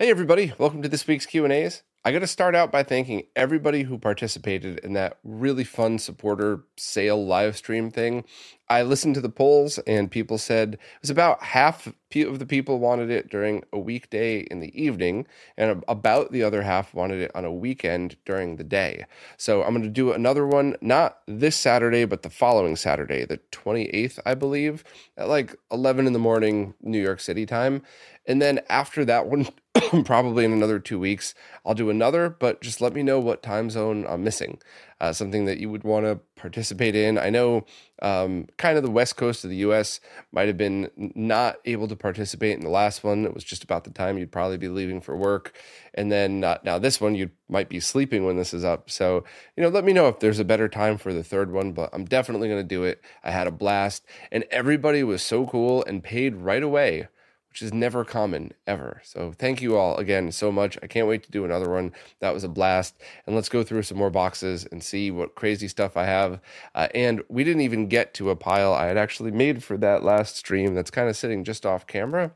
Hey everybody, welcome to this week's Q&As. I got to start out by thanking everybody who participated in that really fun supporter sale live stream thing. I listened to the polls and people said it was about half of the people wanted it during a weekday in the evening and about the other half wanted it on a weekend during the day. So I'm going to do another one not this Saturday but the following Saturday, the 28th, I believe, at like 11 in the morning New York City time. And then after that one probably in another two weeks, I'll do another, but just let me know what time zone I'm missing. Uh, something that you would want to participate in. I know um, kind of the west coast of the US might have been not able to participate in the last one. It was just about the time you'd probably be leaving for work. And then uh, now this one, you might be sleeping when this is up. So, you know, let me know if there's a better time for the third one, but I'm definitely going to do it. I had a blast and everybody was so cool and paid right away which is never common ever. So thank you all again so much. I can't wait to do another one. That was a blast. And let's go through some more boxes and see what crazy stuff I have. Uh, and we didn't even get to a pile I had actually made for that last stream that's kind of sitting just off camera.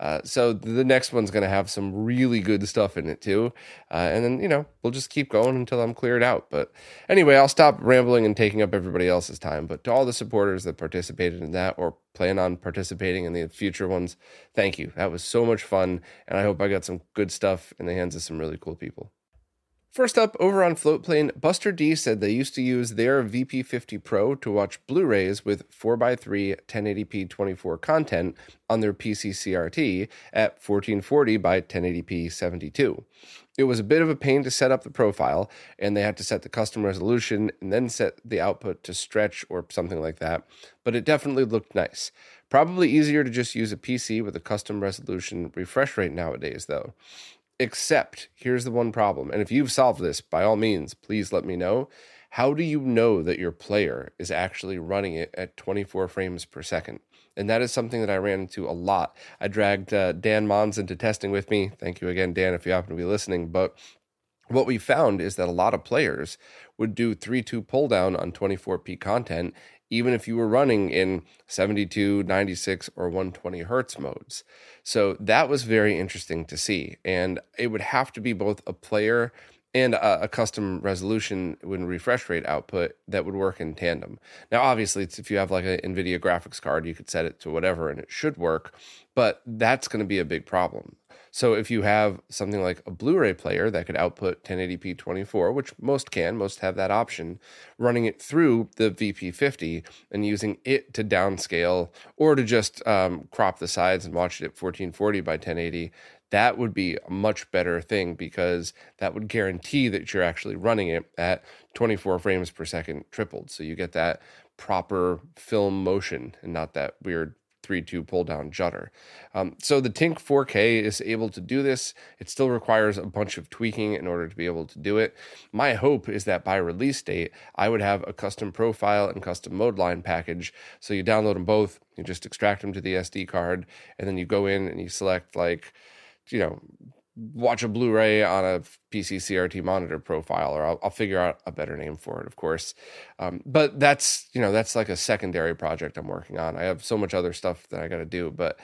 Uh, so the next one's going to have some really good stuff in it too. Uh, and then, you know, we'll just keep going until I'm cleared out. But anyway, I'll stop rambling and taking up everybody else's time. But to all the supporters that participated in that or plan on participating in the future ones, thank you. That was so much fun. And I hope I got some good stuff in the hands of some really cool people. First up, over on Floatplane, Buster D said they used to use their VP50 Pro to watch Blu rays with 4x3 1080p 24 content on their PC CRT at 1440 by 1080p 72. It was a bit of a pain to set up the profile, and they had to set the custom resolution and then set the output to stretch or something like that, but it definitely looked nice. Probably easier to just use a PC with a custom resolution refresh rate nowadays, though. Except, here's the one problem. And if you've solved this, by all means, please let me know. How do you know that your player is actually running it at 24 frames per second? And that is something that I ran into a lot. I dragged uh, Dan Mons into testing with me. Thank you again, Dan, if you happen to be listening. But what we found is that a lot of players would do 3 2 pull down on 24p content even if you were running in 72, 96, or 120 hertz modes. So that was very interesting to see. And it would have to be both a player and a, custom resolution when refresh rate output that would work in tandem. Now, obviously, if you have like an NVIDIA graphics card, you could set it to whatever and it should work, but that's going to be a big problem. So if you have something like a Blu-ray player that could output 1080p 24, which most can, most have that option, running it through the VP50 and using it to downscale or to just um, crop the sides and watch it at 1440 by 1080, that would be a much better thing because that would guarantee that you're actually running it at 24 frames per second tripled. So you get that proper film motion and not that weird 3.2 pull down judder. Um, so the Tink 4K is able to do this. It still requires a bunch of tweaking in order to be able to do it. My hope is that by release date, I would have a custom profile and custom mode line package. So you download them both, you just extract them to the SD card, and then you go in and you select like, you know, watch a Blu-ray on a PC CRT monitor profile, or I'll, I'll figure out a better name for it, of course. Um, but that's you know that's like a secondary project I'm working on. I have so much other stuff that I got to do, but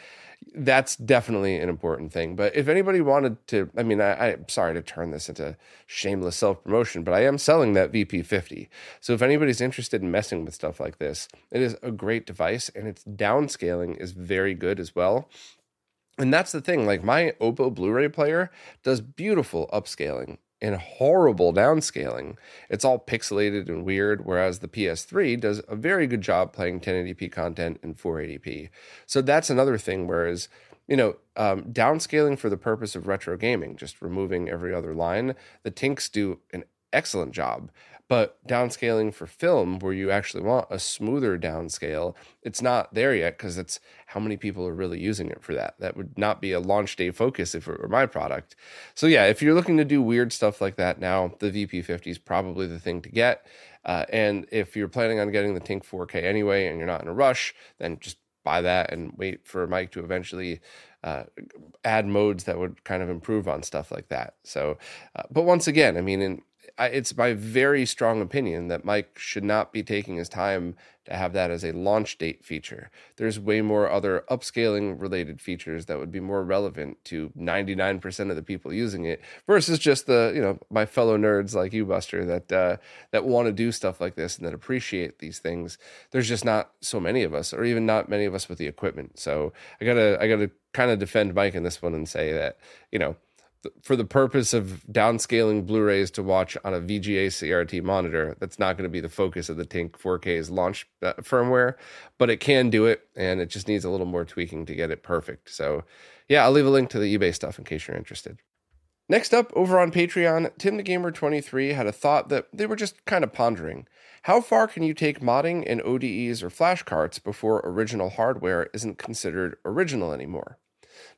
that's definitely an important thing. But if anybody wanted to, I mean, I, I'm sorry to turn this into shameless self promotion, but I am selling that VP50. So if anybody's interested in messing with stuff like this, it is a great device, and its downscaling is very good as well. And that's the thing. Like my Oppo Blu ray player does beautiful upscaling and horrible downscaling. It's all pixelated and weird, whereas the PS3 does a very good job playing 1080p content in 480p. So that's another thing. Whereas, you know, um, downscaling for the purpose of retro gaming, just removing every other line, the Tinks do an excellent job. But downscaling for film, where you actually want a smoother downscale, it's not there yet because it's how many people are really using it for that. That would not be a launch day focus if it were my product. So, yeah, if you're looking to do weird stuff like that now, the VP50 is probably the thing to get. Uh, and if you're planning on getting the Tink 4K anyway and you're not in a rush, then just buy that and wait for Mike to eventually uh, add modes that would kind of improve on stuff like that. So, uh, but once again, I mean, in I, it's my very strong opinion that Mike should not be taking his time to have that as a launch date feature. There's way more other upscaling related features that would be more relevant to 99% of the people using it versus just the, you know, my fellow nerds like you Buster that uh, that want to do stuff like this and that appreciate these things. There's just not so many of us or even not many of us with the equipment. So I got to I got to kind of defend Mike in this one and say that, you know, for the purpose of downscaling Blu-rays to watch on a VGA CRT monitor, that's not going to be the focus of the Tink 4K's launch uh, firmware, but it can do it, and it just needs a little more tweaking to get it perfect. So, yeah, I'll leave a link to the eBay stuff in case you're interested. Next up, over on Patreon, Tim the Gamer 23 had a thought that they were just kind of pondering. How far can you take modding in ODEs or flashcards before original hardware isn't considered original anymore?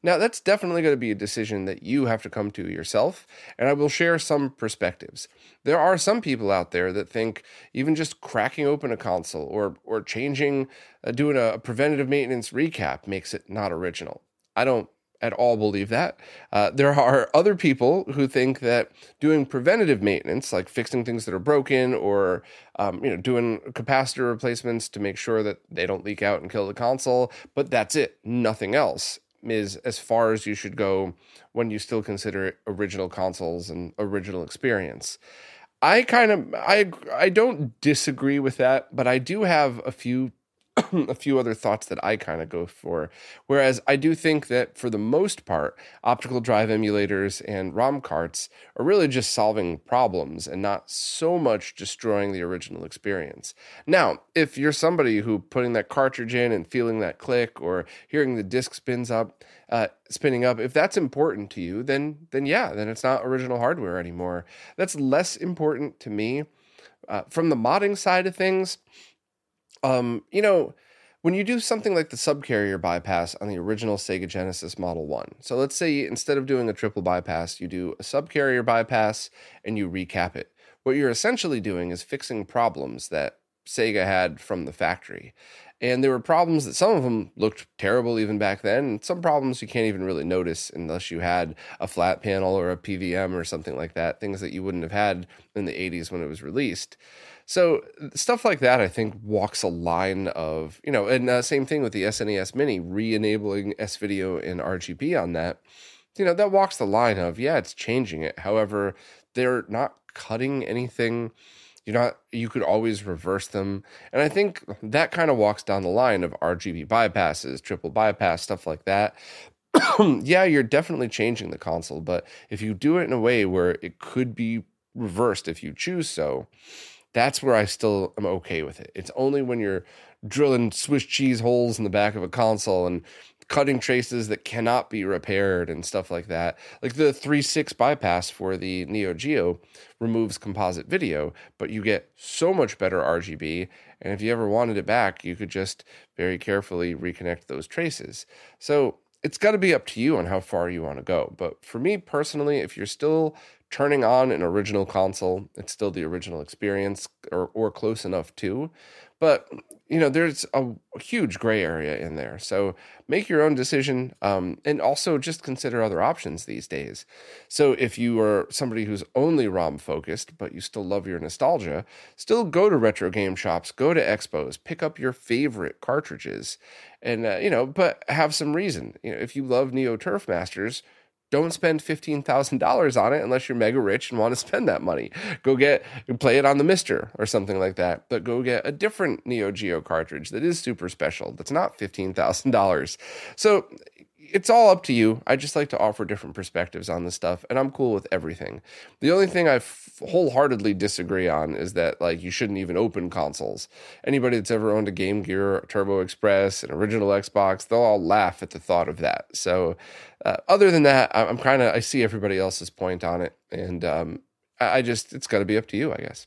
Now, that's definitely going to be a decision that you have to come to yourself, and I will share some perspectives. There are some people out there that think even just cracking open a console or or changing, uh, doing a preventative maintenance recap makes it not original. I don't at all believe that. Uh, there are other people who think that doing preventative maintenance, like fixing things that are broken or um, you know doing capacitor replacements to make sure that they don't leak out and kill the console, but that's it, nothing else is as far as you should go when you still consider original consoles and original experience. I kind of I I don't disagree with that, but I do have a few a few other thoughts that I kind of go for. Whereas I do think that for the most part, optical drive emulators and ROM carts are really just solving problems and not so much destroying the original experience. Now, if you're somebody who putting that cartridge in and feeling that click or hearing the disc spins up, uh, spinning up, if that's important to you, then then yeah, then it's not original hardware anymore. That's less important to me. Uh, from the modding side of things, um, you know, when you do something like the subcarrier bypass on the original Sega Genesis Model 1, so let's say instead of doing a triple bypass, you do a subcarrier bypass and you recap it. What you're essentially doing is fixing problems that Sega had from the factory. And there were problems that some of them looked terrible even back then, and some problems you can't even really notice unless you had a flat panel or a PVM or something like that, things that you wouldn't have had in the 80s when it was released. So stuff like that, I think, walks a line of you know, and uh, same thing with the SNES Mini, re-enabling S Video and RGB on that. You know, that walks the line of yeah, it's changing it. However, they're not cutting anything. You're not. You could always reverse them, and I think that kind of walks down the line of RGB bypasses, triple bypass, stuff like that. yeah, you're definitely changing the console, but if you do it in a way where it could be reversed if you choose so, that's where I still am okay with it. It's only when you're drilling Swiss cheese holes in the back of a console and cutting traces that cannot be repaired and stuff like that. Like the 3.6 bypass for the Neo Geo removes composite video, but you get so much better RGB. And if you ever wanted it back, you could just very carefully reconnect those traces. So it's got to be up to you on how far you want to go. But for me personally, if you're still turning on an original console, it's still the original experience or, or close enough to. But, you know, there's a, huge gray area in there. So make your own decision um, and also just consider other options these days. So if you are somebody who's only ROM focused, but you still love your nostalgia, still go to retro game shops, go to expos, pick up your favorite cartridges, and, uh, you know, but have some reason. You know, if you love Neo Turf Masters, don't spend $15,000 on it unless you're mega rich and want to spend that money. Go get, play it on the MiSTer or something like that. But go get a different Neo Geo cartridge that is super special, that's not $15,000. So it's all up to you. I just like to offer different perspectives on this stuff, and I'm cool with everything. The only thing I wholeheartedly disagree on is that like you shouldn't even open consoles. Anybody that's ever owned a Game Gear, Turbo Express, an original Xbox, they'll all laugh at the thought of that. So, uh, other than that, I'm kind of I see everybody else's point on it, and um, I just it's got to be up to you, I guess.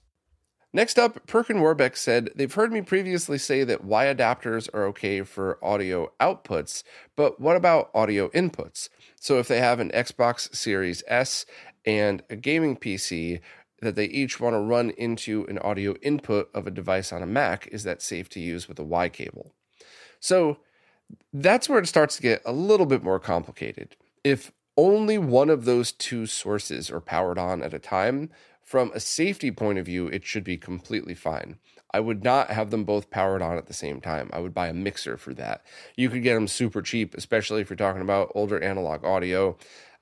Next up, Perkin Warbeck said, They've heard me previously say that Y adapters are okay for audio outputs, but what about audio inputs? So if they have an Xbox Series S and a gaming PC that they each want to run into an audio input of a device on a Mac, is that safe to use with a Y cable? So that's where it starts to get a little bit more complicated. If only one of those two sources are powered on at a time, from a safety point of view, it should be completely fine. I would not have them both powered on at the same time. I would buy a mixer for that. You could get them super cheap, especially if you're talking about older analog audio.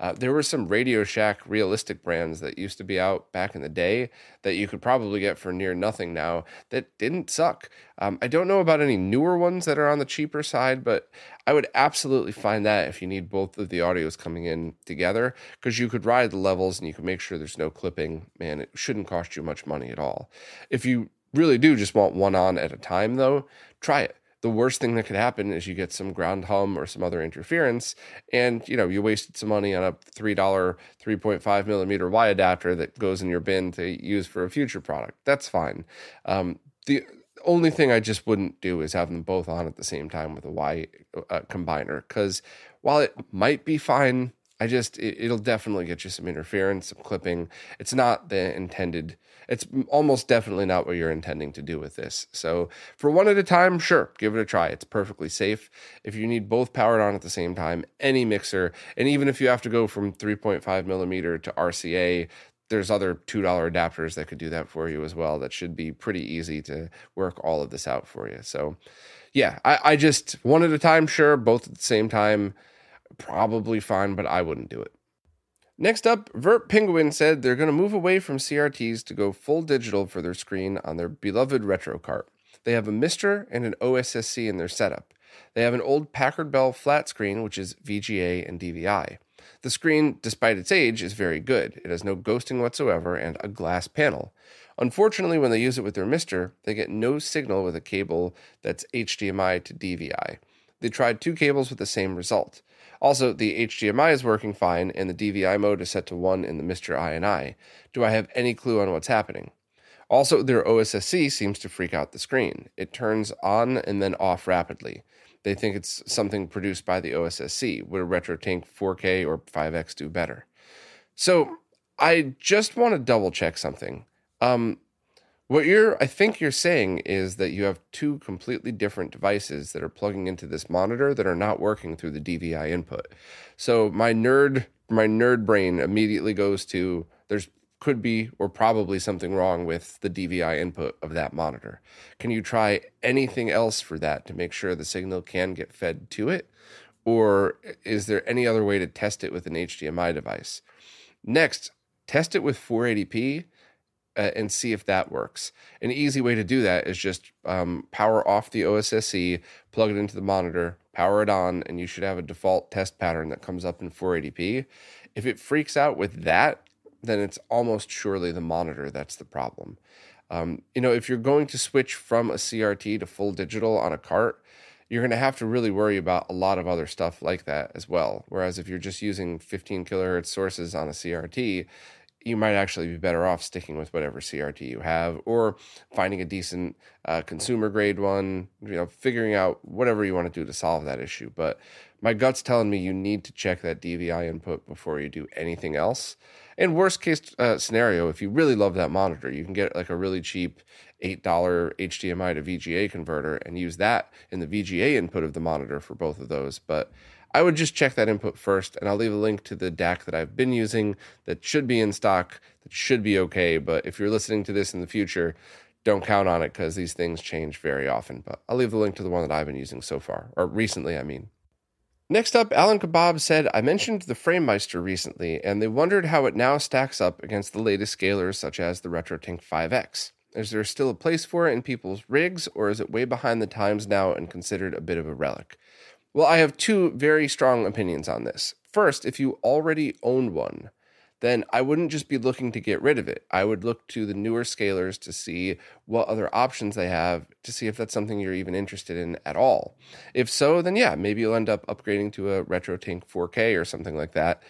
Uh, there were some Radio Shack realistic brands that used to be out back in the day that you could probably get for near nothing now that didn't suck. Um, I don't know about any newer ones that are on the cheaper side, but I would absolutely find that if you need both of the audios coming in together, because you could ride the levels and you can make sure there's no clipping. Man, it shouldn't cost you much money at all. If you really do just want one on at a time, though, try it the worst thing that could happen is you get some ground hum or some other interference and you know you wasted some money on a $3 3.5 millimeter y adapter that goes in your bin to use for a future product that's fine um, the only thing i just wouldn't do is have them both on at the same time with a y uh, combiner because while it might be fine I just it, will definitely get you some interference, some clipping. It's not the intended. It's almost definitely not what you're intending to do with this. So for one at a time, sure, give it a try. It's perfectly safe. If you need both powered on at the same time, any mixer, and even if you have to go from 3.5 millimeter to RCA, there's other $2 adapters that could do that for you as well. That should be pretty easy to work all of this out for you. So yeah, I, I just one at a time, sure, both at the same time probably fine, but I wouldn't do it. Next up, Vert Penguin said they're going to move away from CRTs to go full digital for their screen on their beloved retro cart. They have a MiSTer and an OSSC in their setup. They have an old Packard Bell flat screen, which is VGA and DVI. The screen, despite its age, is very good. It has no ghosting whatsoever and a glass panel. Unfortunately, when they use it with their MiSTer, they get no signal with a cable that's HDMI to DVI. They tried two cables with the same result. Also, the HDMI is working fine and the DVI mode is set to 1 in the MiSTer INI. Do I have any clue on what's happening? Also, their OSSC seems to freak out the screen. It turns on and then off rapidly. They think it's something produced by the OSSC. Would a RetroTink 4K or 5X do better? So, I just want to double check something. Um, what you're, I think you're saying is that you have two completely different devices that are plugging into this monitor that are not working through the DVI input. So my nerd, my nerd brain immediately goes to there's could be or probably something wrong with the DVI input of that monitor. Can you try anything else for that to make sure the signal can get fed to it? Or is there any other way to test it with an HDMI device? Next, test it with 480p uh, and see if that works. An easy way to do that is just um, power off the OSSC, plug it into the monitor, power it on, and you should have a default test pattern that comes up in 480p. If it freaks out with that, then it's almost surely the monitor that's the problem. Um, you know, if you're going to switch from a CRT to full digital on a cart, you're going to have to really worry about a lot of other stuff like that as well. Whereas if you're just using 15 kilohertz sources on a CRT, you might actually be better off sticking with whatever CRT you have or finding a decent uh, consumer grade one, you know, figuring out whatever you want to do to solve that issue. But my gut's telling me you need to check that DVI input before you do anything else. And worst case uh, scenario, if you really love that monitor, you can get like a really cheap $8 HDMI to VGA converter and use that in the VGA input of the monitor for both of those. But I would just check that input first, and I'll leave a link to the DAC that I've been using that should be in stock, that should be okay. But if you're listening to this in the future, don't count on it because these things change very often. But I'll leave the link to the one that I've been using so far, or recently, I mean. Next up, Alan Kebab said, I mentioned the FrameMeister recently, and they wondered how it now stacks up against the latest scalers such as the RetroTink 5X. Is there still a place for it in people's rigs, or is it way behind the times now and considered a bit of a relic? Well, I have two very strong opinions on this. First, if you already own one, then I wouldn't just be looking to get rid of it. I would look to the newer scalers to see what other options they have to see if that's something you're even interested in at all. If so, then yeah, maybe you'll end up upgrading to a RetroTink 4K or something like that.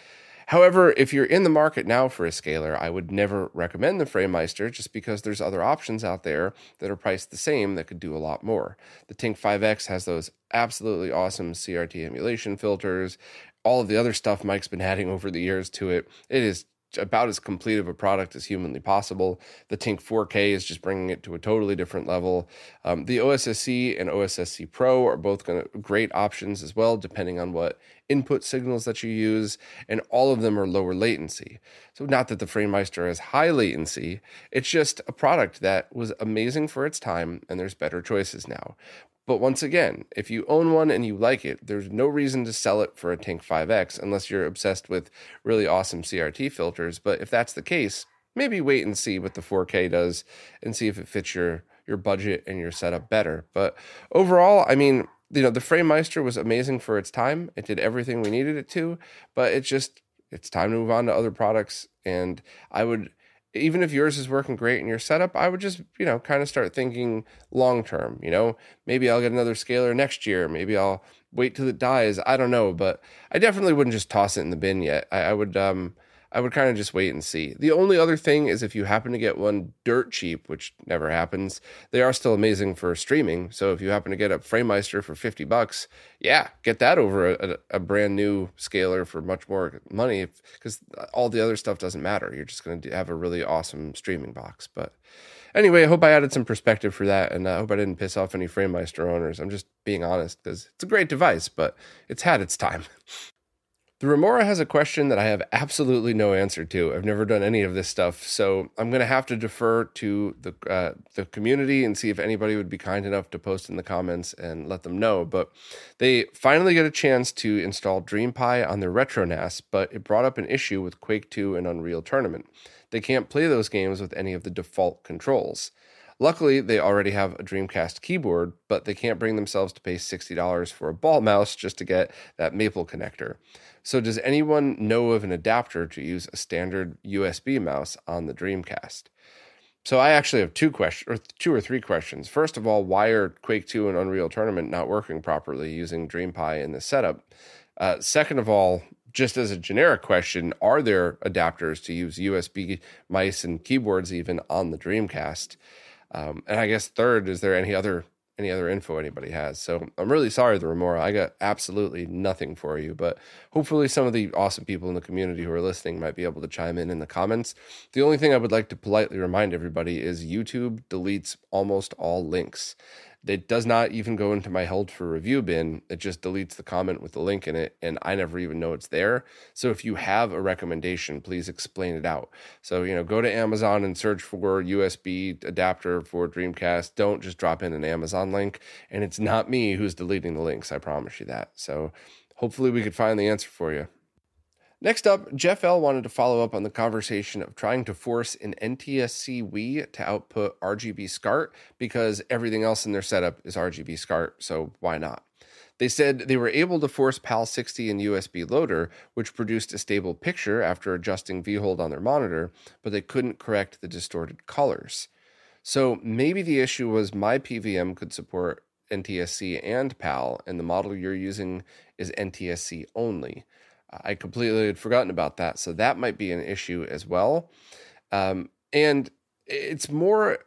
However, if you're in the market now for a scaler, I would never recommend the FrameMeister just because there's other options out there that are priced the same that could do a lot more. The Tink 5X has those absolutely awesome CRT emulation filters. All of the other stuff Mike's been adding over the years to it, it is about as complete of a product as humanly possible. The Tink 4K is just bringing it to a totally different level. Um, the OSSC and OSSC Pro are both to great options as well, depending on what input signals that you use, and all of them are lower latency. So, not that the FrameMeister has high latency, it's just a product that was amazing for its time, and there's better choices now. But once again, if you own one and you like it, there's no reason to sell it for a Tink 5X unless you're obsessed with really awesome CRT filters. But if that's the case, maybe wait and see what the 4K does and see if it fits your your budget and your setup better. But overall, I mean, you know, the FrameMeister was amazing for its time. It did everything we needed it to, but it just it's time to move on to other products and I would even if yours is working great in your setup, I would just, you know, kind of start thinking long term. You know, maybe I'll get another scaler next year. Maybe I'll wait till it dies. I don't know, but I definitely wouldn't just toss it in the bin yet. I, I would, um, I would kind of just wait and see. The only other thing is if you happen to get one dirt cheap, which never happens, they are still amazing for streaming. So if you happen to get a FrameMeister for 50 bucks, yeah, get that over a, a brand new scaler for much more money because all the other stuff doesn't matter. You're just going to have a really awesome streaming box. But anyway, I hope I added some perspective for that, and uh, I hope I didn't piss off any FrameMeister owners. I'm just being honest because it's a great device, but it's had its time. The Remora has a question that I have absolutely no answer to. I've never done any of this stuff, so I'm going to have to defer to the uh, the community and see if anybody would be kind enough to post in the comments and let them know. But they finally get a chance to install DreamPi on their RetroNAS, but it brought up an issue with Quake 2 and Unreal Tournament. They can't play those games with any of the default controls. Luckily, they already have a Dreamcast keyboard, but they can't bring themselves to pay $60 for a ball mouse just to get that Maple connector. So, does anyone know of an adapter to use a standard USB mouse on the Dreamcast? So, I actually have two questions, or two or three questions. First of all, why are Quake 2 and Unreal Tournament not working properly using DreamPi in this setup? Uh, second of all, just as a generic question, are there adapters to use USB mice and keyboards even on the Dreamcast? Um, and I guess third, is there any other any other info anybody has. So I'm really sorry, the Remora. I got absolutely nothing for you, but hopefully some of the awesome people in the community who are listening might be able to chime in in the comments. The only thing I would like to politely remind everybody is YouTube deletes almost all links. It does not even go into my held for review bin. It just deletes the comment with the link in it, and I never even know it's there. So if you have a recommendation, please explain it out. So, you know, go to Amazon and search for USB adapter for Dreamcast. Don't just drop in an Amazon link. And it's not me who's deleting the links, I promise you that. So hopefully we could find the answer for you. Next up, Jeff L wanted to follow up on the conversation of trying to force an NTSC Wii to output RGB SCART because everything else in their setup is RGB SCART, so why not? They said they were able to force PAL 60 and USB loader, which produced a stable picture after adjusting V-hold on their monitor, but they couldn't correct the distorted colors. So maybe the issue was my PVM could support NTSC and PAL, and the model you're using is NTSC only. I completely had forgotten about that. So that might be an issue as well. Um, and it's more,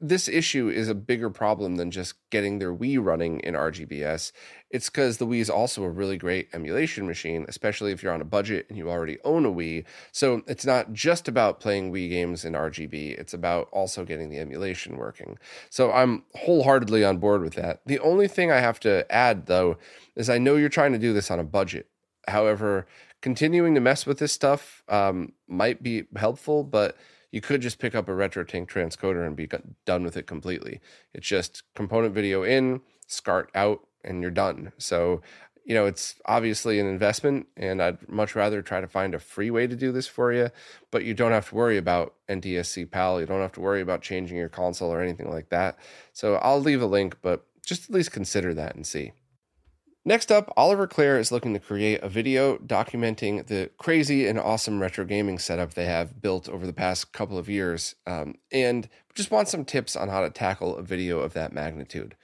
this issue is a bigger problem than just getting their Wii running in RGBS. It's because the Wii is also a really great emulation machine, especially if you're on a budget and you already own a Wii. So it's not just about playing Wii games in RGB, it's about also getting the emulation working. So I'm wholeheartedly on board with that. The only thing I have to add, though, is I know you're trying to do this on a budget. However, continuing to mess with this stuff um, might be helpful, but you could just pick up a RetroTink transcoder and be done with it completely. It's just component video in, SCART out, and you're done. So, you know, it's obviously an investment, and I'd much rather try to find a free way to do this for you, but you don't have to worry about NTSC PAL. You don't have to worry about changing your console or anything like that. So I'll leave a link, but just at least consider that and see. Next up, Oliver Clare is looking to create a video documenting the crazy and awesome retro gaming setup they have built over the past couple of years, um, and just want some tips on how to tackle a video of that magnitude.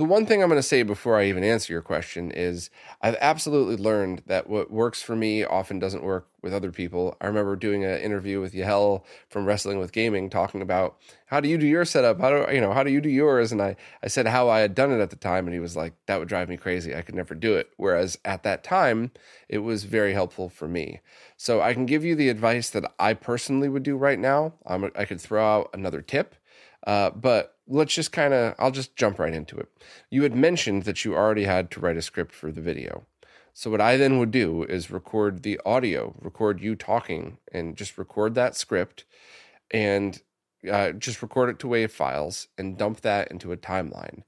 The one thing I'm going to say before I even answer your question is I've absolutely learned that what works for me often doesn't work with other people. I remember doing an interview with Yahel from Wrestling with Gaming talking about how do you do your setup? How do you know how do you do yours? And I I said how I had done it at the time, and he was like, that would drive me crazy. I could never do it. Whereas at that time, it was very helpful for me. So I can give you the advice that I personally would do right now. I'm, I could throw out another tip, uh, but let's just kind of, I'll just jump right into it. You had mentioned that you already had to write a script for the video. So, what I then would do is record the audio, record you talking, and just record that script and uh, just record it to WAV files and dump that into a timeline.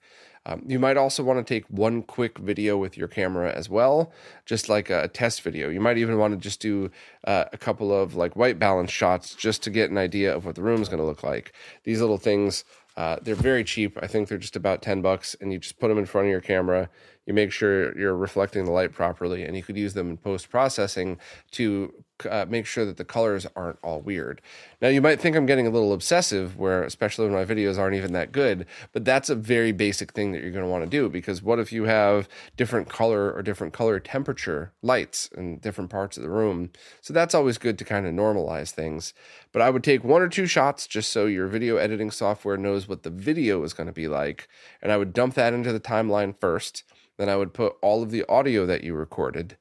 Um, you might also want to take one quick video with your camera as well, just like a test video. You might even want to just do uh, a couple of like white balance shots just to get an idea of what the room is going to look like. These little things uh, they're very cheap. I think they're just about 10 bucks, and you just put them in front of your camera. You make sure you're reflecting the light properly, and you could use them in post processing to uh, make sure that the colors aren't all weird. Now, you might think I'm getting a little obsessive, where especially when my videos aren't even that good, but that's a very basic thing that you're going to want to do because what if you have different color or different color temperature lights in different parts of the room? So that's always good to kind of normalize things. But I would take one or two shots just so your video editing software knows what the video is going to be like, and I would dump that into the timeline first. Then I would put all of the audio that you recorded,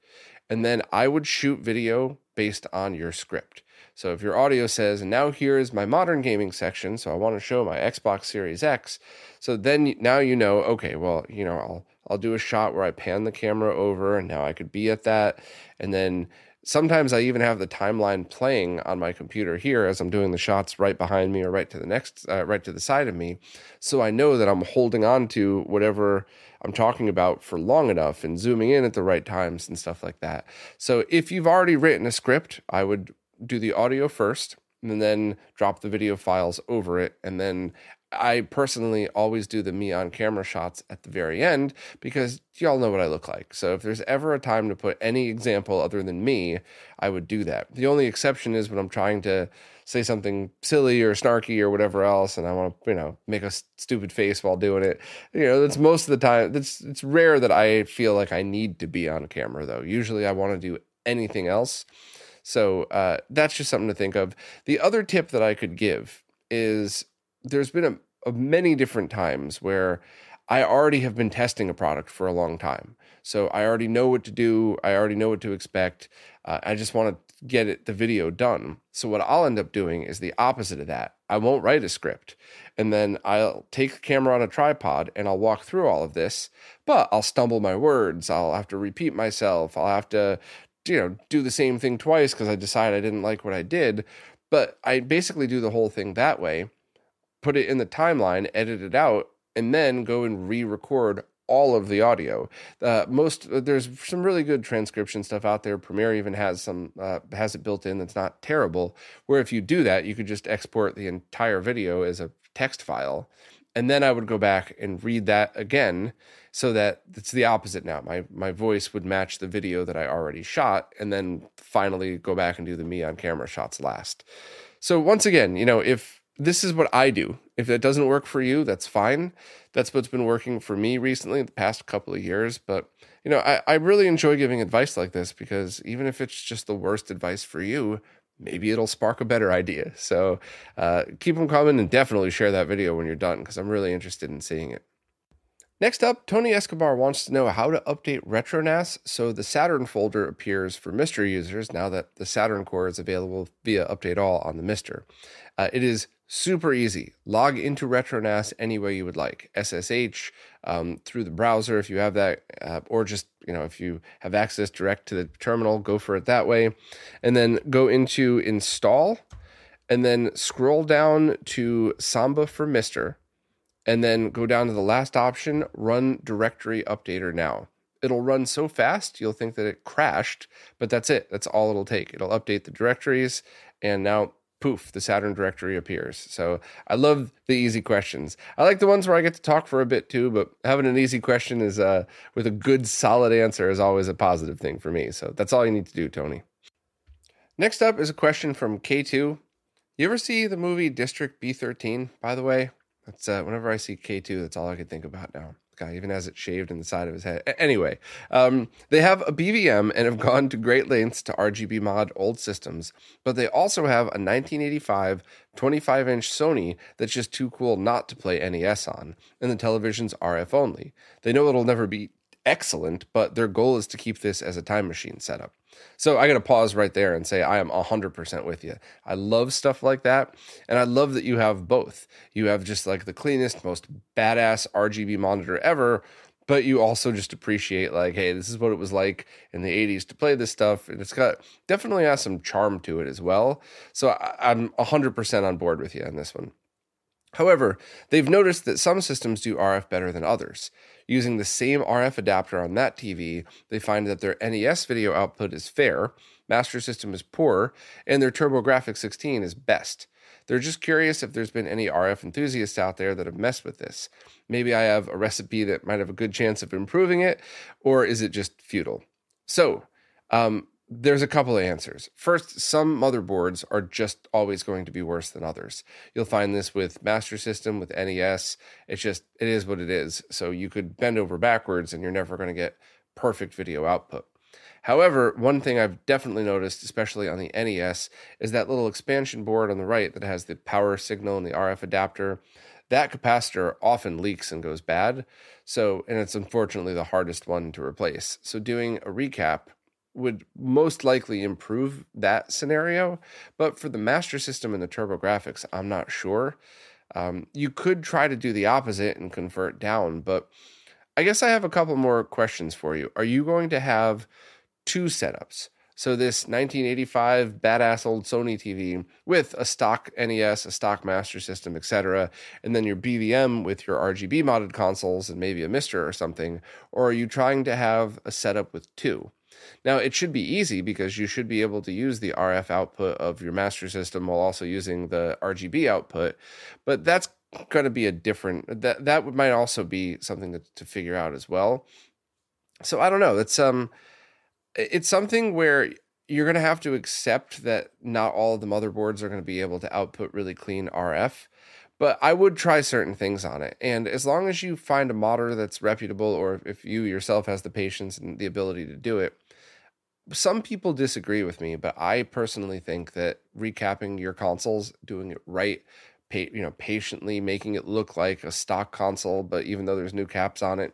and then I would shoot video based on your script. So if your audio says, now here is my modern gaming section, so I want to show my Xbox Series X, so then now you know, okay, well, you know, I'll I'll do a shot where I pan the camera over, and now I could be at that, and then sometimes I even have the timeline playing on my computer here as I'm doing the shots right behind me or right to the next, uh, right to the side of me, so I know that I'm holding on to whatever I'm talking about for long enough and zooming in at the right times and stuff like that. So if you've already written a script, I would do the audio first and then drop the video files over it and then I personally always do the me on camera shots at the very end because y'all know what I look like. So if there's ever a time to put any example other than me, I would do that. The only exception is when I'm trying to say something silly or snarky or whatever else, and I want to, you know, make a stupid face while doing it. You know, that's most of the time. It's it's rare that I feel like I need to be on camera though. Usually, I want to do anything else. So uh, that's just something to think of. The other tip that I could give is there's been a, a many different times where I already have been testing a product for a long time. So I already know what to do. I already know what to expect. Uh, I just want to get it the video done. So what I'll end up doing is the opposite of that. I won't write a script. And then I'll take the camera on a tripod and I'll walk through all of this, but I'll stumble my words. I'll have to repeat myself. I'll have to you know do the same thing twice because I decide I didn't like what I did. But I basically do the whole thing that way, put it in the timeline, edit it out, and then go and re-record all of the audio. Uh, most uh, there's some really good transcription stuff out there. Premiere even has some uh, has it built in that's not terrible. Where if you do that, you could just export the entire video as a text file, and then I would go back and read that again so that it's the opposite now. My my voice would match the video that I already shot, and then finally go back and do the me on camera shots last. So once again, you know, if this is what I do. If that doesn't work for you, that's fine. That's what's been working for me recently, the past couple of years. But, you know, I, I really enjoy giving advice like this because even if it's just the worst advice for you, maybe it'll spark a better idea. So uh, keep them coming and definitely share that video when you're done because I'm really interested in seeing it. Next up, Tony Escobar wants to know how to update RetroNAS so the Saturn folder appears for MiSTer users now that the Saturn core is available via Update All on the MiSTer. Uh, it is super easy. Log into RetroNAS any way you would like. SSH um, through the browser if you have that, uh, or just you know if you have access direct to the terminal, go for it that way, and then go into install, and then scroll down to Samba for MiSTer, and then go down to the last option, run directory updater now. It'll run so fast you'll think that it crashed, but that's it. That's all it'll take. It'll update the directories, and now poof, the Saturn directory appears. So I love the easy questions. I like the ones where I get to talk for a bit too, but having an easy question is uh, with a good, solid answer is always a positive thing for me. So that's all you need to do, Tony. Next up is a question from K2. You ever see the movie District B13, by the way? That's uh, whenever I see K2, that's all I can think about now. Guy even has it shaved in the side of his head. A- anyway, um, they have a BVM and have gone to great lengths to RGB mod old systems, but they also have a 1985 25 inch Sony that's just too cool not to play NES on, and the television's RF only. They know it'll never be excellent, but their goal is to keep this as a time machine setup. So I got to pause right there and say I am 100% with you. I love stuff like that. And I love that you have both. You have just like the cleanest, most badass RGB monitor ever, but you also just appreciate like, hey, this is what it was like in the 80s to play this stuff. And it's got definitely has some charm to it as well. So I, I'm 100% on board with you on this one. However, they've noticed that some systems do RF better than others. Using the same RF adapter on that TV, they find that their NES video output is fair, Master System is poor, and their TurboGrafx 16 is best. They're just curious if there's been any RF enthusiasts out there that have messed with this. Maybe I have a recipe that might have a good chance of improving it, or is it just futile? So, um, there's a couple of answers. First, some motherboards are just always going to be worse than others. You'll find this with Master System, with NES. It's just, it is what it is. So you could bend over backwards and you're never going to get perfect video output. However, one thing I've definitely noticed, especially on the NES, is that little expansion board on the right that has the power signal and the RF adapter. That capacitor often leaks and goes bad. So, and it's unfortunately the hardest one to replace. So, doing a recap would most likely improve that scenario. But for the master system and the TurboGrafx, I'm not sure. Um, you could try to do the opposite and convert down, but I guess I have a couple more questions for you. Are you going to have two setups? So this 1985 badass old Sony TV with a stock NES, a stock Master System, etc., and then your BVM with your RGB modded consoles and maybe a MiSTer or something, or are you trying to have a setup with two? Now, it should be easy because you should be able to use the RF output of your master system while also using the RGB output, but that's going to be a different that that might also be something to, to figure out as well. So I don't know. It's um it's something where you're going to have to accept that not all of the motherboards are going to be able to output really clean RF but I would try certain things on it. And as long as you find a modder that's reputable, or if you yourself has the patience and the ability to do it, some people disagree with me, but I personally think that recapping your consoles, doing it right, pay, you know, patiently making it look like a stock console, but even though there's new caps on it,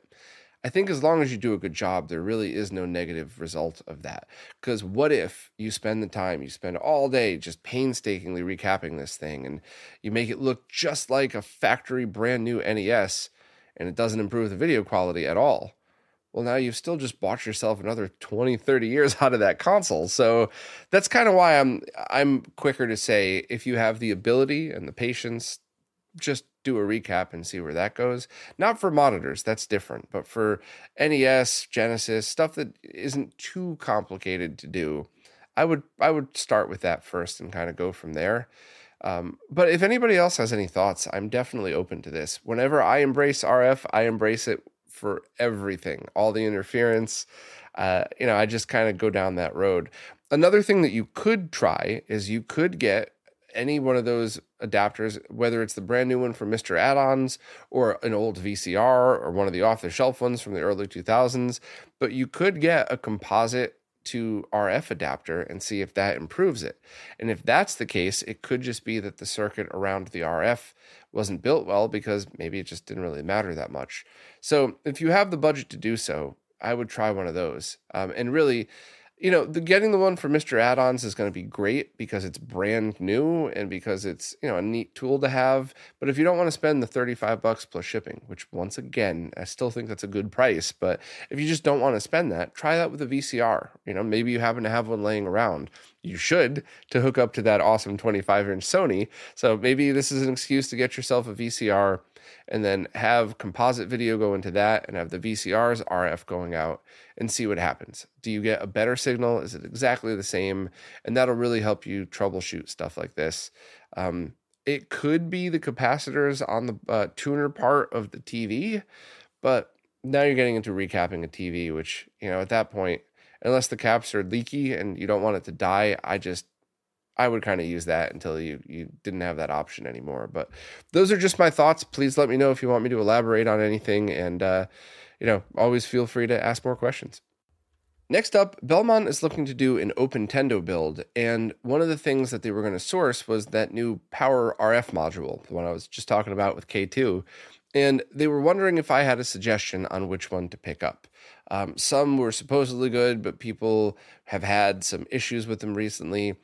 I think as long as you do a good job, there really is no negative result of that. Because what if you spend the time, you spend all day just painstakingly recapping this thing and you make it look just like a factory brand new NES and it doesn't improve the video quality at all? Well now you've still just bought yourself another 20 30 years out of that console. So that's kind of why i'm i'm quicker to say if you have the ability and the patience just do a recap and see where that goes. Not for monitors that's different but for nes genesis stuff that isn't too complicated to do i would i would start with that first and kind of go from there. Um, but if anybody else has any thoughts, I'm definitely open to this. Whenever I embrace RF, I embrace it for everything, all the interference. Uh, you know, I just kind of go down that road. Another thing that you could try is you could get any one of those adapters, whether it's the brand new one from MiSTer Add-ons or an old VCR or one of the off-the-shelf ones from the early 2000s, but you could get a composite to RF adapter and see if that improves it. And if that's the case, it could just be that the circuit around the RF wasn't built well because maybe it just didn't really matter that much. So if you have the budget to do so, I would try one of those. Um, and really, you know, the getting the one for MiSTer Add-ons is going to be great because it's brand new and because it's, you know, a neat tool to have. But if you don't want to spend the 35 bucks plus shipping, which once again, I still think that's a good price, but if you just don't want to spend that, try that with a VCR. You know, maybe you happen to have one laying around. You should to hook up to that awesome 25 inch Sony. So maybe this is an excuse to get yourself a VCR and then have composite video go into that and have the VCR's RF going out and see what happens. Do you get a better signal? Is it exactly the same? And that'll really help you troubleshoot stuff like this. Um, it could be the capacitors on the uh, tuner part of the TV, but now you're getting into recapping a TV, which, you know, at that point, unless the caps are leaky and you don't want it to die, I just I would kind of use that until you you didn't have that option anymore. But those are just my thoughts. Please let me know if you want me to elaborate on anything, and uh, you know, always feel free to ask more questions. Next up, Belmont is looking to do an OpenTendo build, and one of the things that they were going to source was that new Power RF module, the one I was just talking about with K2. And they were wondering if I had a suggestion on which one to pick up. Um, some were supposedly good, but people have had some issues with them recently.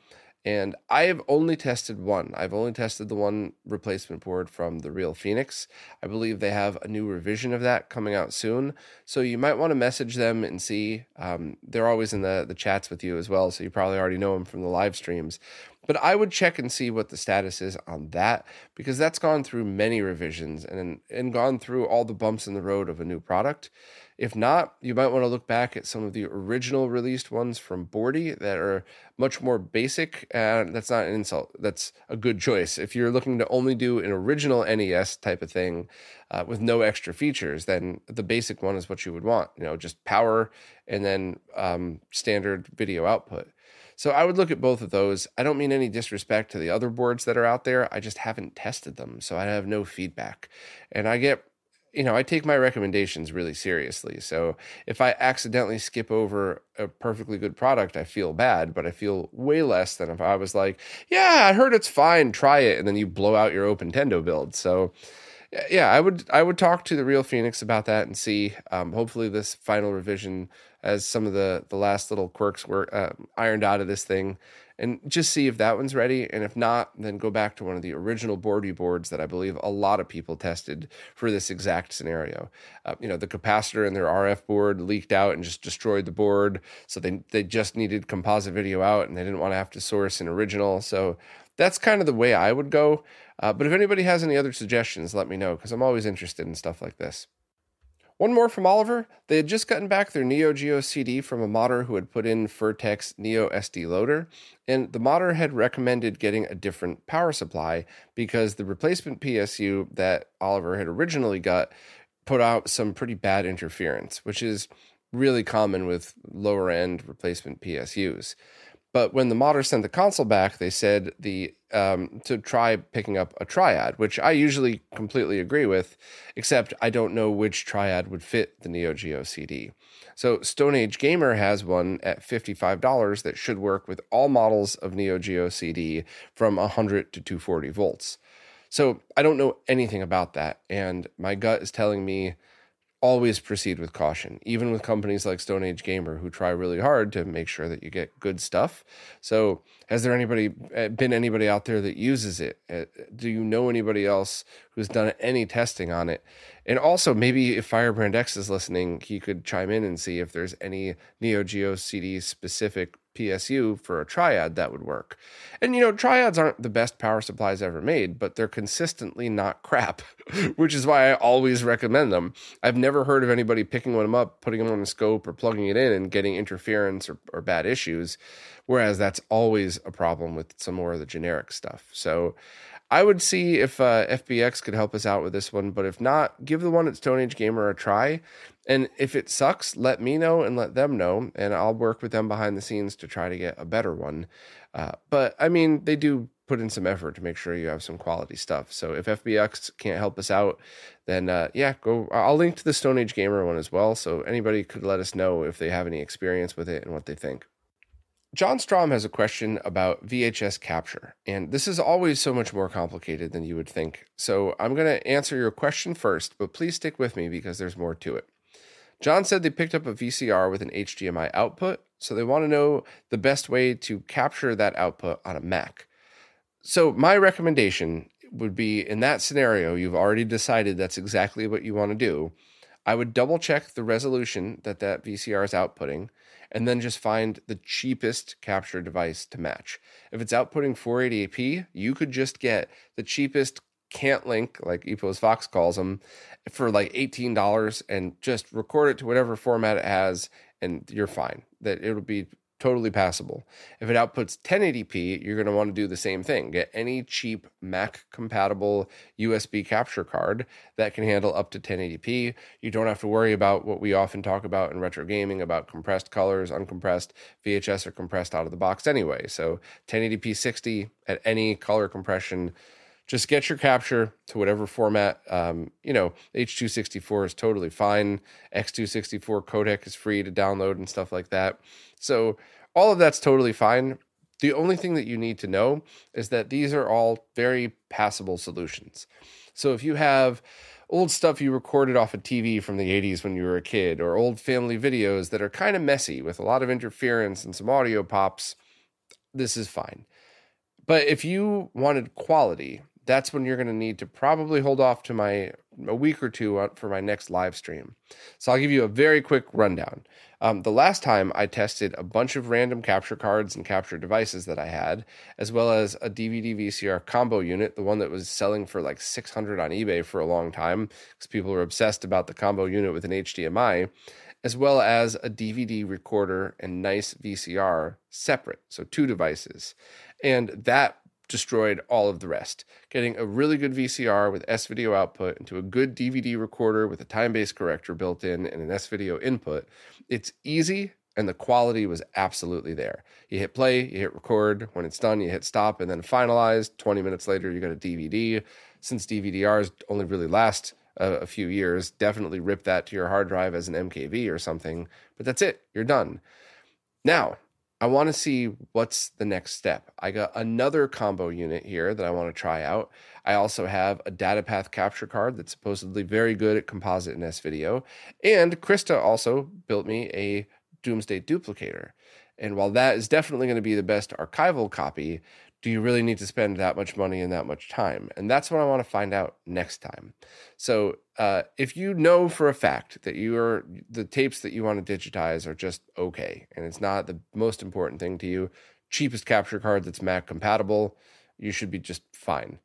And I have only tested one. I've only tested the one replacement board from the Real Phoenix. I believe they have a new revision of that coming out soon. So you might want to message them and see. Um, they're always in the, the chats with you as well. So you probably already know them from the live streams. But I would check and see what the status is on that because that's gone through many revisions and, and gone through all the bumps in the road of a new product. If not, you might want to look back at some of the original released ones from Bordy that are much more basic. Uh, that's not an insult. That's a good choice. If you're looking to only do an original NES type of thing uh, with no extra features, then the basic one is what you would want. You know, just power and then um, standard video output. So I would look at both of those. I don't mean any disrespect to the other boards that are out there. I just haven't tested them, so I have no feedback. And I get you know, I take my recommendations really seriously. So if I accidentally skip over a perfectly good product, I feel bad, but I feel way less than if I was like, yeah, I heard it's fine, try it, and then you blow out your OpenTendo build. So yeah, I would I would talk to the real Phoenix about that and see. Um, hopefully, this final revision, as some of the the last little quirks were uh, ironed out of this thing, and just see if that one's ready. And if not, then go back to one of the original boardy boards that I believe a lot of people tested for this exact scenario. Uh, you know, the capacitor in their RF board leaked out and just destroyed the board. So they, they just needed composite video out and they didn't want to have to source an original. So that's kind of the way I would go. Uh, but if anybody has any other suggestions, let me know because I'm always interested in stuff like this. One more from Oliver. They had just gotten back their Neo Geo CD from a modder who had put in Furrtek's Neo SD loader, and the modder had recommended getting a different power supply because the replacement PSU that Oliver had originally got put out some pretty bad interference, which is really common with lower end replacement PSUs. But when the modder sent the console back, they said the um, to try picking up a triad, which I usually completely agree with, except I don't know which triad would fit the Neo Geo CD. So Stone Age Gamer has one at $55 that should work with all models of Neo Geo CD from 100 to 240 volts. So I don't know anything about that, and my gut is telling me always proceed with caution, even with companies like Stone Age Gamer who try really hard to make sure that you get good stuff. So, has there anybody uh, been anybody out there that uses it? Uh, do you know anybody else who's done any testing on it? And also, maybe if Firebrand X is listening, he could chime in and see if there's any Neo Geo CD specific PSU for a triad that would work. And you know, triads aren't the best power supplies ever made, but they're consistently not crap, which is why I always recommend them. I've never heard of anybody picking one up, putting them on a scope, or plugging it in and getting interference or, or bad issues. Whereas that's always a problem with some more of the generic stuff. So I would see if uh, FBX could help us out with this one, but if not, give the one at Stone Age Gamer a try. And if it sucks, let me know and let them know, and I'll work with them behind the scenes to try to get a better one. Uh, but I mean, they do put in some effort to make sure you have some quality stuff. So if FBX can't help us out, then uh, yeah, go. I'll link to the Stone Age Gamer one as well. So anybody could let us know if they have any experience with it and what they think. John Strom has a question about VHS capture, and this is always so much more complicated than you would think. So I'm going to answer your question first, but please stick with me because there's more to it. John said they picked up a VCR with an HDMI output, so they want to know the best way to capture that output on a Mac. So, my recommendation would be in that scenario, you've already decided that's exactly what you want to do. I would double check the resolution that that VCR is outputting and then just find the cheapest capture device to match. If it's outputting 480p, you could just get the cheapest Cam Link, like EposVox calls them, for like $18 and just record it to whatever format it has, and you're fine. That it'll be totally passable. If it outputs 1080p, you're going to want to do the same thing. Get any cheap Mac compatible USB capture card that can handle up to 1080p. You don't have to worry about what we often talk about in retro gaming about compressed colors, uncompressed. VHS are compressed out of the box anyway. So 1080p 60 at any color compression just get your capture to whatever format. Um, you know, H264 is totally fine. X264 codec is free to download and stuff like that. So all of that's totally fine. The only thing that you need to know is that these are all very passable solutions. So if you have old stuff you recorded off a TV from the 80s when you were a kid, or old family videos that are kind of messy with a lot of interference and some audio pops, this is fine. But if you wanted quality, that's when you're going to need to probably hold off to my a week or two for my next live stream. So I'll give you a very quick rundown. Um, the last time I tested a bunch of random capture cards and capture devices that I had, as well as a DVD VCR combo unit, the one that was selling for like 600 on eBay for a long time because people were obsessed about the combo unit with an HDMI, as well as a DVD recorder and nice VCR separate, so two devices. And that destroyed all of the rest. Getting a really good VCR with S video output into a good DVD recorder with a time based corrector built in and an S video input, it's easy and the quality was absolutely there. You hit play, you hit record. When it's done, you hit stop and then finalize. 20 minutes later, you got a DVD. Since DVDRs only really last a, a few years, definitely rip that to your hard drive as an MKV or something. But that's it, you're done. Now, I want to see what's the next step. I got another combo unit here that I want to try out. I also have a Datapath capture card that's supposedly very good at composite and S video. And Krista also built me a Doomsday duplicator. And while that is definitely going to be the best archival copy, do you really need to spend that much money and that much time? And that's what I want to find out next time. So, uh, if you know for a fact that you are the tapes that you want to digitize are just okay, and it's not the most important thing to you, cheapest capture card that's Mac compatible, you should be just fine.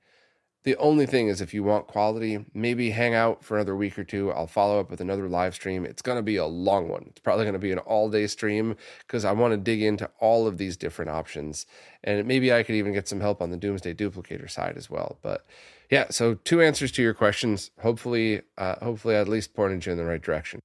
The only thing is, if you want quality, maybe hang out for another week or two. I'll follow up with another live stream. It's going to be a long one. It's probably going to be an all day stream because I want to dig into all of these different options. And maybe I could even get some help on the Doomsday Duplicator side as well. But yeah, so two answers to your questions. Hopefully, uh, hopefully, I at least pointed you in the right direction.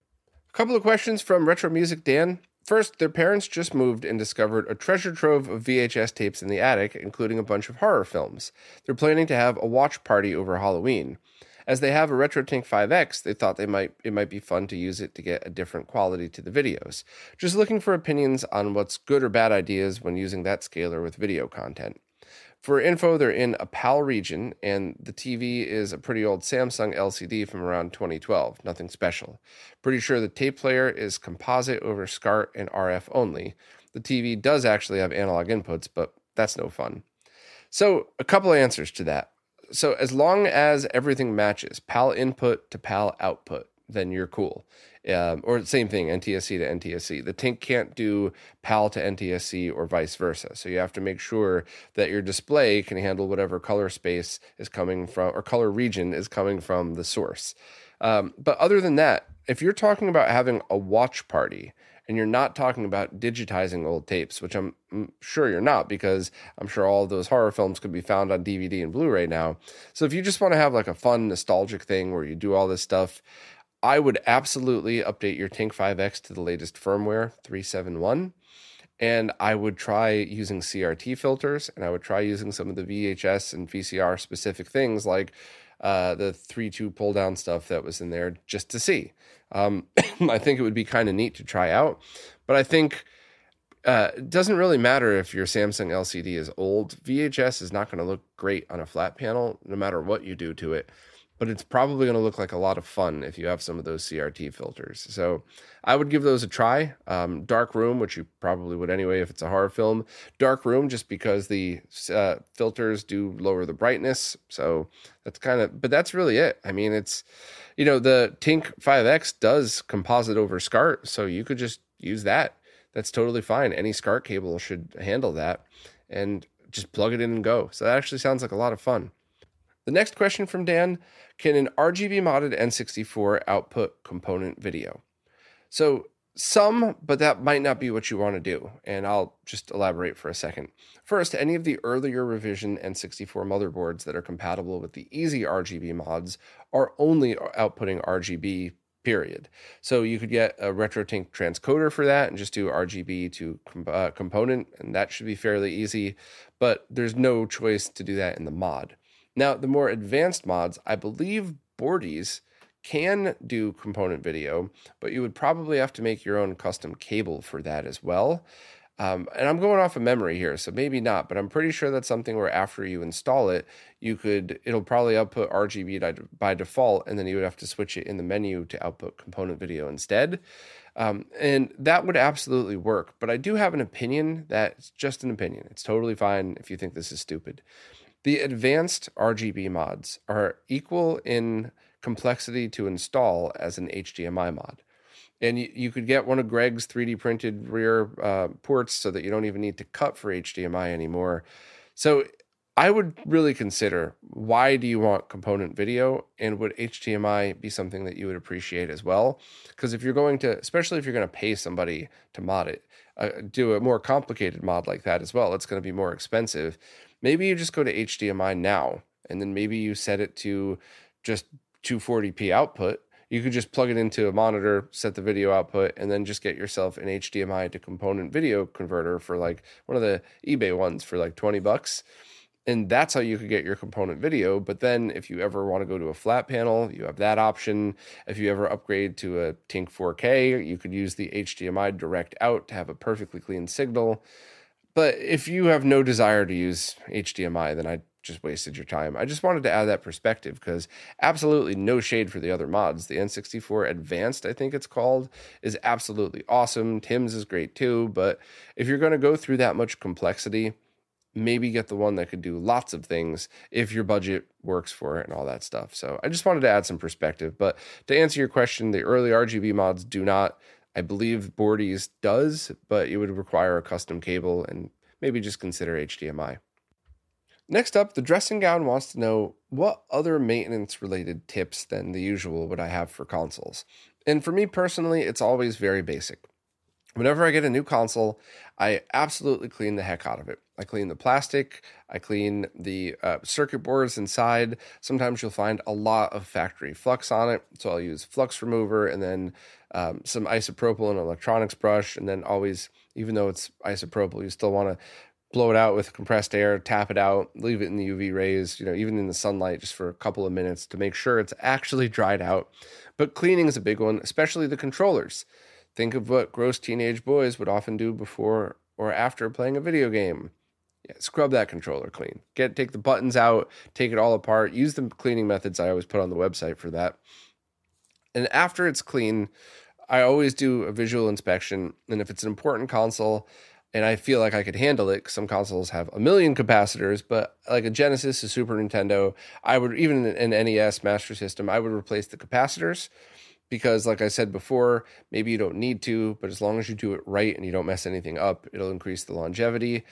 A couple of questions from Retro Music Dan. First, their parents just moved and discovered a treasure trove of VHS tapes in the attic, including a bunch of horror films. They're planning to have a watch party over Halloween. As they have a RetroTink 5X, they thought they might it might be fun to use it to get a different quality to the videos. Just looking for opinions on what's good or bad ideas when using that scaler with video content. For info, they're in a PAL region, and the TV is a pretty old Samsung LCD from around 2012. Nothing special. Pretty sure the tape player is composite over SCART and RF only. The TV does actually have analog inputs, but that's no fun. So, a couple answers to that. So, as long as everything matches PAL input to PAL output, then you're cool um, or same thing, NTSC to NTSC. The Tink can't do PAL to NTSC or vice versa. So you have to make sure that your display can handle whatever color space is coming from or color region is coming from the source. Um, but other than that, if you're talking about having a watch party and you're not talking about digitizing old tapes, which I'm, I'm sure you're not because I'm sure all of those horror films could be found on DVD and Blu ray now. So if you just want to have like a fun, nostalgic thing where you do all this stuff, I would absolutely update your Tink 5X to the latest firmware 371. And I would try using CRT filters and I would try using some of the VHS and VCR specific things like uh, the 3 2 pull down stuff that was in there just to see. Um, I think it would be kind of neat to try out. But I think uh, it doesn't really matter if your Samsung LCD is old. VHS is not going to look great on a flat panel no matter what you do to it but it's probably going to look like a lot of fun if you have some of those CRT filters. So I would give those a try. Um, Dark Room, which you probably would anyway if it's a horror film. Dark Room, just because the uh, filters do lower the brightness. So that's kind of, but that's really it. I mean, it's, you know, the Tink 5X does composite over SCART, so you could just use that. That's totally fine. Any SCART cable should handle that and just plug it in and go. So that actually sounds like a lot of fun. The next question from Dan Can an RGB modded N64 output component video? So, Some, but that might not be what you want to do. And I'll just elaborate for a second. First, any of the earlier revision N64 motherboards that are compatible with the easy RGB mods are only outputting RGB period. So you could get a RetroTink transcoder for that and just do RGB to uh, component, and that should be fairly easy. But there's no choice to do that in the mod. Now, the more advanced mods, I believe Borti's can do component video, but you would probably have to make your own custom cable for that as well. Um, and I'm going off of memory here, so maybe not, but I'm pretty sure that's something where after you install it, you could, it'll probably output RGB by default, and then you would have to switch it in the menu to output component video instead. Um, and that would absolutely work. But I do have an opinion that's just an opinion. It's totally fine if you think this is stupid. The advanced RGB mods are equal in complexity to install as an HDMI mod and you, you could get one of Greg's 3D printed rear uh, ports so that you don't even need to cut for HDMI anymore. So I would really consider why do you want component video and would HDMI be something that you would appreciate as well? Because if you're going to, especially if you're going to pay somebody to mod it, uh, do a more complicated mod like that as well, it's going to be more expensive. Maybe you just go to HDMI now and then maybe you set it to just 240p output you could just plug it into a monitor, set the video output, and then just get yourself an HDMI to component video converter for like one of the eBay ones for like 20 bucks. And that's how you could get your component video. But then if you ever want to go to a flat panel, you have that option. If you ever upgrade to a Tink 4K, you could use the HDMI direct out to have a perfectly clean signal. But if you have no desire to use HDMI, then I just wasted your time. I just wanted to add that perspective because absolutely no shade for the other mods. The N64 Advanced, I think it's called, is absolutely awesome. Tim's is great too. But if you're going to go through that much complexity, maybe get the one that could do lots of things if your budget works for it and all that stuff. So I just wanted to add some perspective. But to answer your question, the early RGB mods do not. I believe Borti's does, but it would require a custom cable and maybe just consider HDMI. Next up, the dressing gown wants to know what other maintenance related tips than the usual would I have for consoles? And for me personally, it's always very basic. Whenever I get a new console, I absolutely clean the heck out of it. I clean the plastic, I clean the uh, circuit boards inside. Sometimes you'll find a lot of factory flux on it. So I'll use flux remover and then um, some isopropyl and electronics brush. And then always, even though it's isopropyl, you still want to blow it out with compressed air, tap it out, leave it in the UV rays, you know, even in the sunlight just for a couple of minutes to make sure it's actually dried out. But cleaning is a big one, especially the controllers. Think of what gross teenage boys would often do before or after playing a video game. Yeah, scrub that controller clean. Get take the buttons out, take it all apart. Use the cleaning methods I always put on the website for that. And after it's clean, I always do a visual inspection. And if it's an important console, and I feel like I could handle it. Some consoles have a million capacitors, but like a Genesis, a Super Nintendo, I would even an NES Master System, I would replace the capacitors because, like I said before, maybe you don't need to, but as long as you do it right and you don't mess anything up, it'll increase the longevity.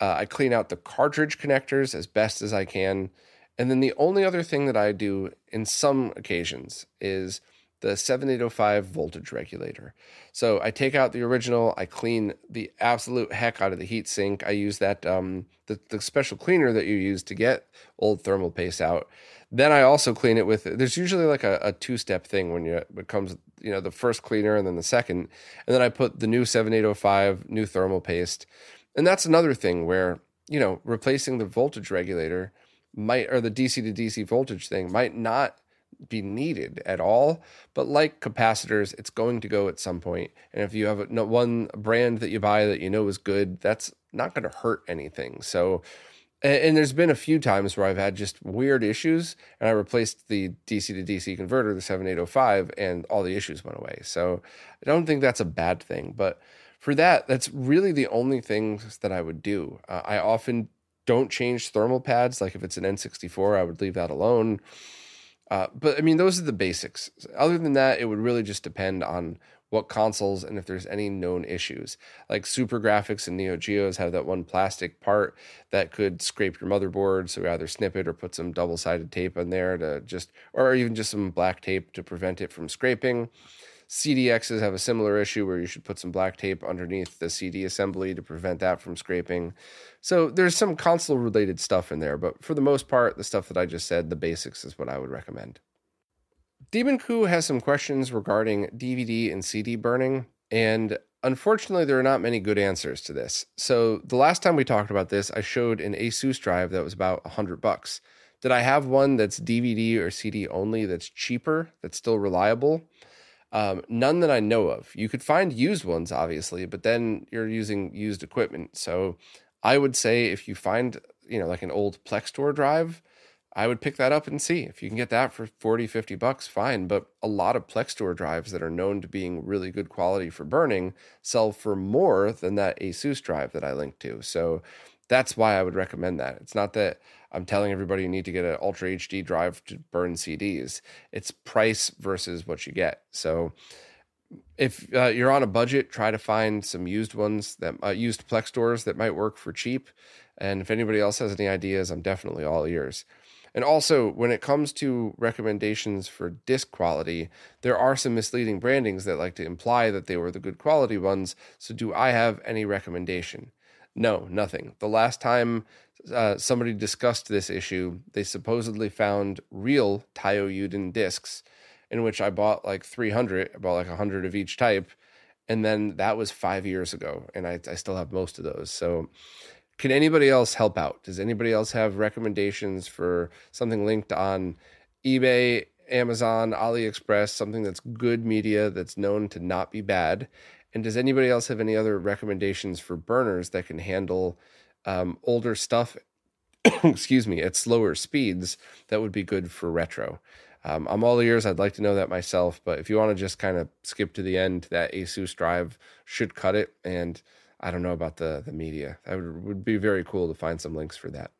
Uh, I clean out the cartridge connectors as best as I can. And then the only other thing that I do in some occasions is the 7805 voltage regulator. So I take out the original, I clean the absolute heck out of the heat sink. I use that um, the, the special cleaner that you use to get old thermal paste out. Then I also clean it with there's usually like a, a two step thing when you it comes you know the first cleaner and then the second, and then I put the new 7805 new thermal paste, and that's another thing where you know replacing the voltage regulator might or the DC to DC voltage thing might not be needed at all. But like capacitors, it's going to go at some point. And if you have one brand that you buy that you know is good, that's not going to hurt anything. So, and, there's been a few times where I've had just weird issues, and I replaced the DC to DC converter, the 7805, and all the issues went away. So I don't think that's a bad thing. But for that, that's really the only things that I would do. Uh, I often don't change thermal pads. Like if it's an N64, I would leave that alone. Uh, but I mean, those are the basics. Other than that, it would really just depend on what consoles and if there's any known issues. Like Super Graphics and Neo Geos have that one plastic part that could scrape your motherboard. So either snip it or put some double sided tape on there to just, or even just some black tape to prevent it from scraping. CDXs have a similar issue where you should put some black tape underneath the CD assembly to prevent that from scraping. So there's some console related stuff in there, but for the most part, the stuff that I just said, the basics is what I would recommend. Demon Coup has some questions regarding DVD and CD burning, and unfortunately, there are not many good answers to this. So the last time we talked about this, I showed an Asus drive that was about 100 bucks. Did I have one that's DVD or CD only that's cheaper, that's still reliable? Um, none that I know of. You could find used ones, obviously, but then you're using used equipment. So I would say if you find, you know, like an old Plextor drive, I would pick that up and see if you can get that for 40, 50 bucks, fine. But a lot of Plextor drives that are known to being really good quality for burning sell for more than that Asus drive that I linked to. So that's why I would recommend that. It's not that I'm telling everybody you need to get an Ultra HD drive to burn CDs. It's price versus what you get. So if uh, you're on a budget, try to find some used ones that uh, used Plextors that might work for cheap. And if anybody else has any ideas, I'm definitely all ears. And also, when it comes to recommendations for disc quality, there are some misleading brandings that like to imply that they were the good quality ones. So, do I have any recommendation? No, nothing. The last time uh, somebody discussed this issue, they supposedly found real Taiyo Yuden discs, in which I bought like 300, I bought like 100 of each type. And then that was five years ago, and I, I still have most of those. So, can anybody else help out? Does anybody else have recommendations for something linked on eBay, Amazon, AliExpress, something that's good media that's known to not be bad? And does anybody else have any other recommendations for burners that can handle um, older stuff, excuse me, at slower speeds that would be good for retro? Um, I'm all ears. I'd like to know that myself. But if you want to just kind of skip to the end, that Asus drive should cut it. And I don't know about the the media. That would, would be very cool to find some links for that.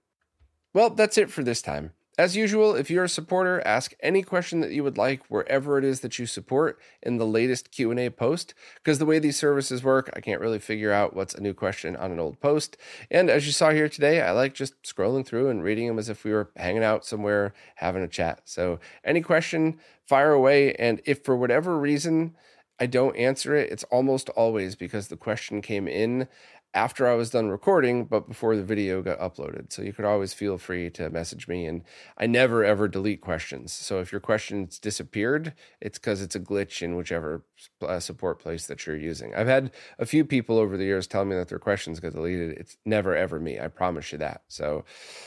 Well, that's it for this time. As usual, if you're a supporter, ask any question that you would like wherever it is that you support in the latest Q&A post because the way these services work, I can't really figure out what's a new question on an old post. And as you saw here today, I like just scrolling through and reading them as if we were hanging out somewhere having a chat. So, any question, fire away and if for whatever reason I don't answer it, it's almost always because the question came in after I was done recording, but before the video got uploaded. So you could always feel free to message me. And I never ever delete questions. So if your question's disappeared, it's because it's a glitch in whichever uh, support place that you're using. I've had a few people over the years tell me that their questions got deleted. It's never ever me. I promise you that. So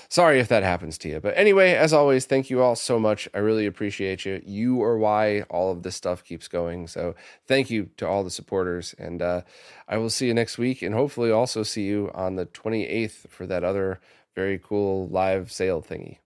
sorry if that happens to you. But anyway, as always, thank you all so much. I really appreciate you. You are why all of this stuff keeps going. So thank you to all the supporters. And uh, I will see you next week and hopefully also see you on the 28th for that other very cool live sale thingy.